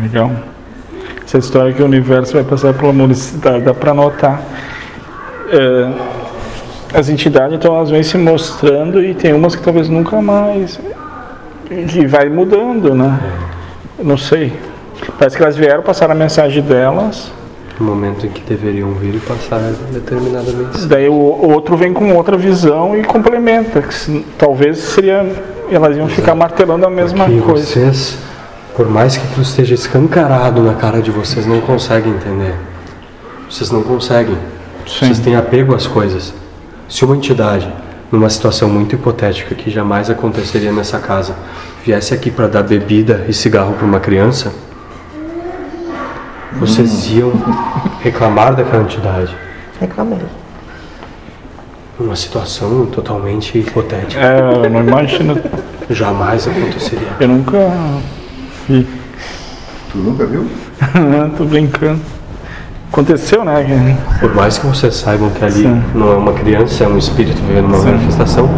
Legal. Essa história que o universo vai passar pela modicidade, dá para notar. É, as entidades, então, elas vêm se mostrando e tem umas que talvez nunca mais. E vai mudando, né? Eu Não sei. Parece que elas vieram passar a mensagem delas, No momento em que deveriam vir e passar determinadamente. daí o outro vem com outra visão e complementa. que se- Talvez seria. Elas iam ficar martelando a mesma Porque coisa. vocês, por mais que aquilo esteja escancarado na cara de vocês, não conseguem entender. Vocês não conseguem. Sim. Vocês têm apego às coisas. Se uma entidade, numa situação muito hipotética que jamais aconteceria nessa casa, viesse aqui para dar bebida e cigarro para uma criança, vocês iam reclamar daquela entidade. Reclamei. Uma situação totalmente hipotética. É, eu não imagino. Jamais aconteceria. Eu nunca vi. Tu nunca viu? Tô brincando. Aconteceu, né? Por mais que vocês saibam que ali Sim. não é uma criança, é um espírito vivendo uma Sim. manifestação,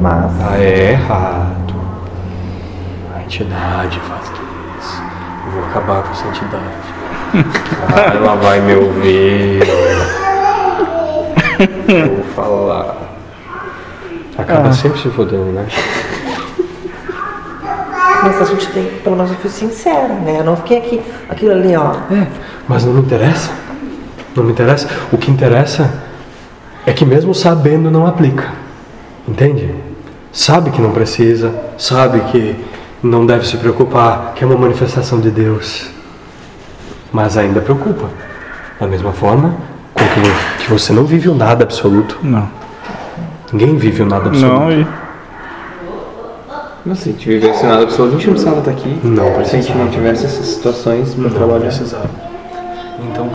Mas ah, é errado. A entidade faz isso. Eu vou acabar com essa entidade. Ah, ela vai me ouvir. Eu vou falar. Acaba Ah. sempre se fodendo, né? Mas a gente tem, pelo menos eu fui sincera, né? Eu não fiquei aqui, aquilo ali, ó. É, mas não me interessa. Não me interessa. O que interessa é que mesmo sabendo não aplica. Entende? Sabe que não precisa, sabe que não deve se preocupar, que é uma manifestação de Deus. Mas ainda preocupa. Da mesma forma com que, que você não vive o nada absoluto. Não. Ninguém vive o nada absoluto. Não, e Mas se vivesse nada absoluto, a gente não precisava estar aqui. Não Se a gente não tivesse essas situações para Não trabalhar. precisava. Então